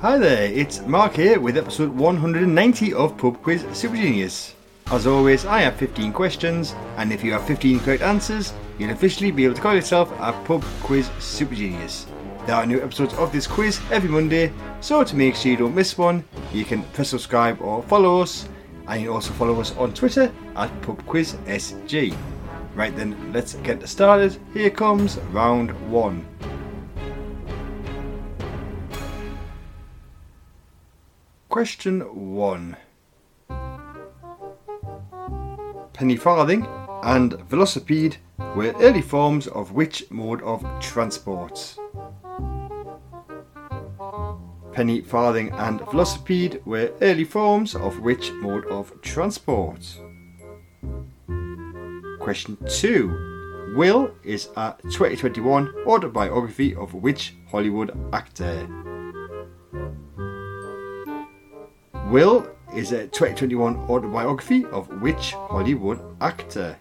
Hi there, it's Mark here with episode 190 of Pub Quiz Super Genius. As always, I have 15 questions, and if you have 15 correct answers, you'll officially be able to call yourself a Pub Quiz Super Genius. There are new episodes of this quiz every Monday, so to make sure you don't miss one, you can press subscribe or follow us, and you can also follow us on Twitter at PubQuizSG. Right then, let's get started. Here comes round one. Question 1 Penny farthing and velocipede were early forms of which mode of transport? Penny farthing and velocipede were early forms of which mode of transport? Question 2 Will is a 2021 autobiography of which Hollywood actor? Will is a 2021 autobiography of which Hollywood actor?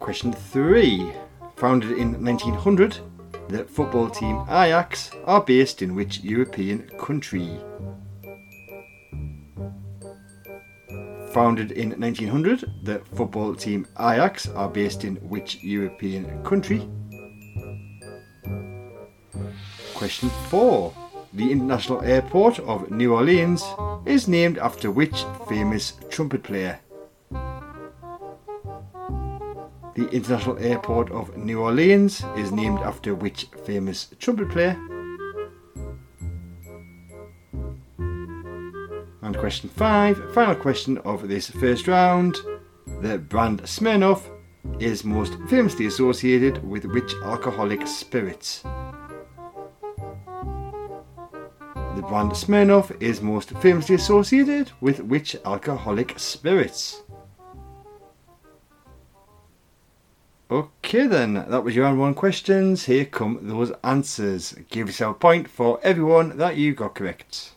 Question 3. Founded in 1900, the football team Ajax are based in which European country? Founded in 1900, the football team Ajax are based in which European country? Question 4. The International Airport of New Orleans is named after which famous trumpet player? The International Airport of New Orleans is named after which famous trumpet player? And question 5, final question of this first round. The brand Smirnoff is most famously associated with which alcoholic spirits? The brand Smirnoff is most famously associated with which alcoholic spirits? Okay then, that was your round one questions. Here come those answers. Give yourself a point for everyone that you got correct.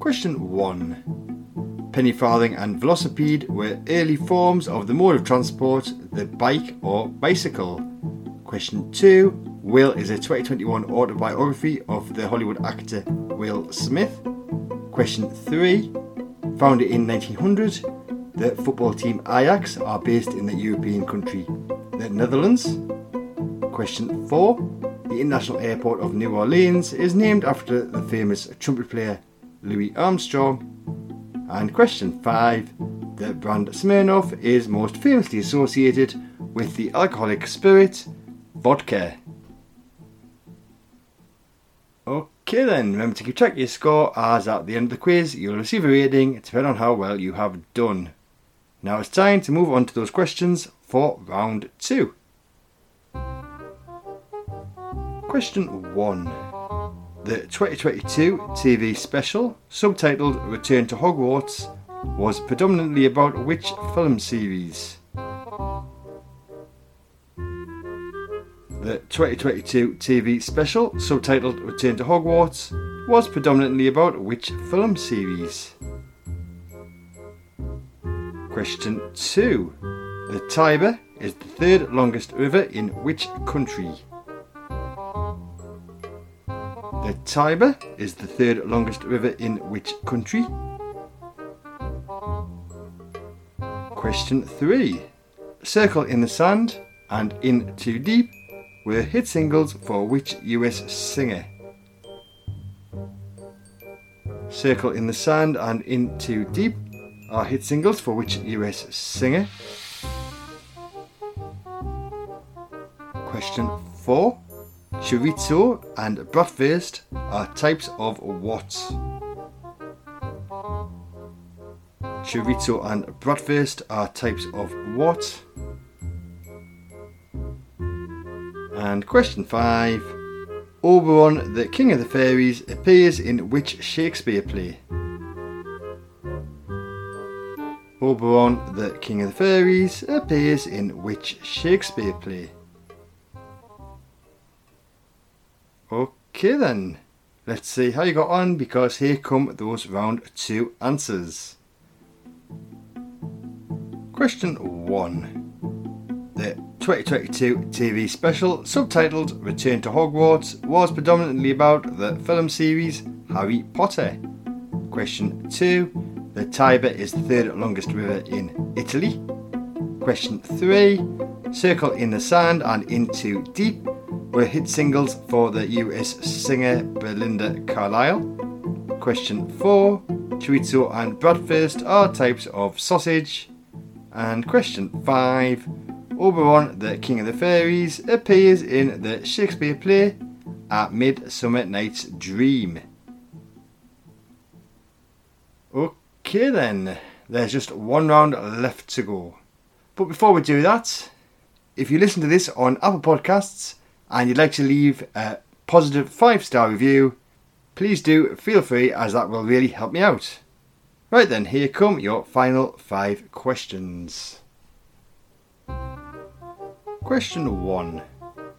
Question 1. Penny farthing and velocipede were early forms of the mode of transport, the bike or bicycle. Question 2. Will is a 2021 autobiography of the Hollywood actor Will Smith. Question 3. Founded in 1900, the football team Ajax are based in the European country, the Netherlands. Question 4. The International Airport of New Orleans is named after the famous trumpet player Louis Armstrong. And question 5. The brand Smirnoff is most famously associated with the alcoholic spirit vodka. Okay then, remember to keep track of your score as at the end of the quiz you'll receive a rating depending on how well you have done. Now it's time to move on to those questions for round 2. Question 1. The 2022 TV special, subtitled Return to Hogwarts, was predominantly about which film series? The 2022 TV special, subtitled Return to Hogwarts, was predominantly about which film series? Question 2. The Tiber is the third longest river in which country? The Tiber is the third longest river in which country? Question 3. Circle in the Sand and In Too Deep were hit singles for which US singer? Circle in the Sand and In Too Deep are hit singles for which US singer? Question 4. Chorizo and bratwurst are types of what? Chorizo and bratwurst are types of what? And question five Oberon, the King of the Fairies, appears in which Shakespeare play? Oberon, the King of the Fairies, appears in which Shakespeare play? Okay then, let's see how you got on because here come those round two answers. Question 1. The 2022 TV special, subtitled Return to Hogwarts, was predominantly about the film series Harry Potter. Question 2. The Tiber is the third longest river in Italy. Question 3. Circle in the Sand and In Too Deep were hit singles for the US singer Belinda Carlisle. Question 4. Chorizo and bratwurst are types of sausage. And question 5. Oberon, the King of the Fairies, appears in the Shakespeare play A Midsummer Night's Dream. Okay then, there's just one round left to go. But before we do that, if you listen to this on Apple Podcasts and you'd like to leave a positive five star review, please do feel free as that will really help me out. Right then, here come your final five questions. Question 1.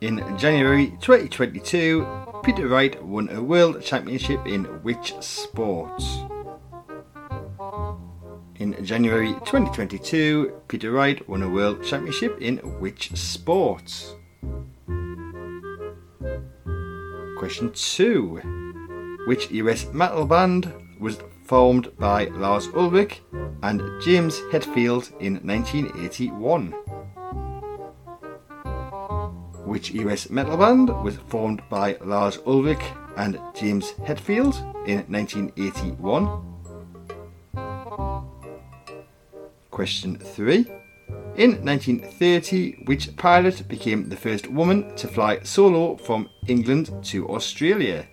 In January 2022, Peter Wright won a World Championship in which sport? In January 2022, Peter Wright won a World Championship in which sport? Question 2. Which US metal band was formed by Lars Ulrich and James Hetfield in 1981? Which US metal band was formed by Lars Ulrich and James Hetfield in 1981? Question 3. In 1930, which pilot became the first woman to fly solo from England to Australia?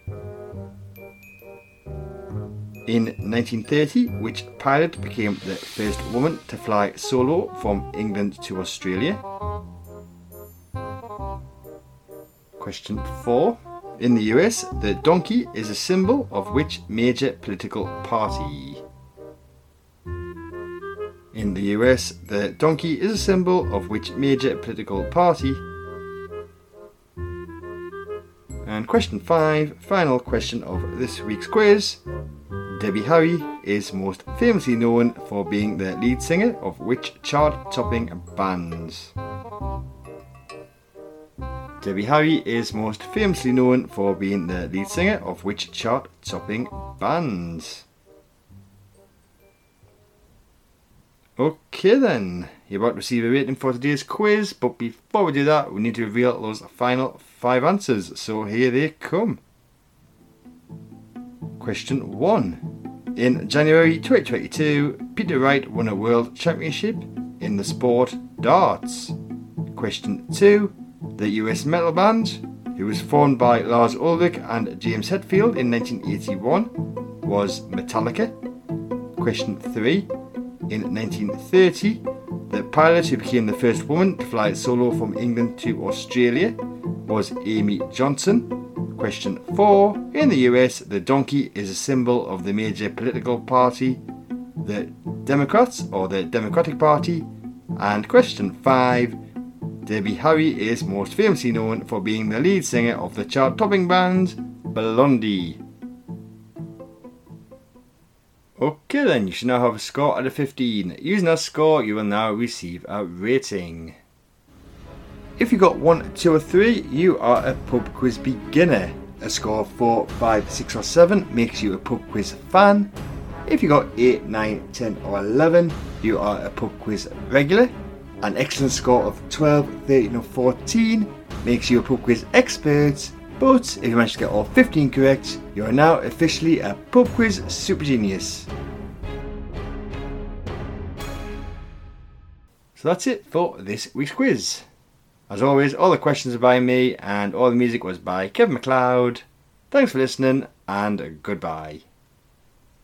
In 1930, which pilot became the first woman to fly solo from England to Australia? Question 4. In the US, the donkey is a symbol of which major political party? In the US, the donkey is a symbol of which major political party? And question 5, final question of this week's quiz. Debbie Harry is most famously known for being the lead singer of which chart topping bands? Debbie Harry is most famously known for being the lead singer of which chart topping bands? Okay then, you're about to receive a rating for today's quiz, but before we do that, we need to reveal those final five answers. So here they come. Question 1. In January 2022, Peter Wright won a world championship in the sport darts. Question 2. The US metal band, who was formed by Lars Ulrich and James Hetfield in 1981, was Metallica. Question 3 in 1930. The pilot who became the first woman to fly solo from England to Australia was Amy Johnson. Question 4. In the US, the donkey is a symbol of the major political party, the Democrats or the Democratic Party. And question 5. Debbie Harry is most famously known for being the lead singer of the chart topping band Blondie. Okay then, you should now have a score out of 15. Using that score, you will now receive a rating. If you got 1, 2 or 3, you are a pub quiz beginner. A score of 4, 5, 6 or 7 makes you a pub quiz fan. If you got 8, 9, 10 or 11, you are a pub quiz regular. An excellent score of 12, 13 or 14 makes you a pub quiz expert. But if you manage to get all 15 correct, you are now officially a pub quiz super genius. So that's it for this week's quiz. As always, all the questions are by me and all the music was by Kevin MacLeod. Thanks for listening and goodbye.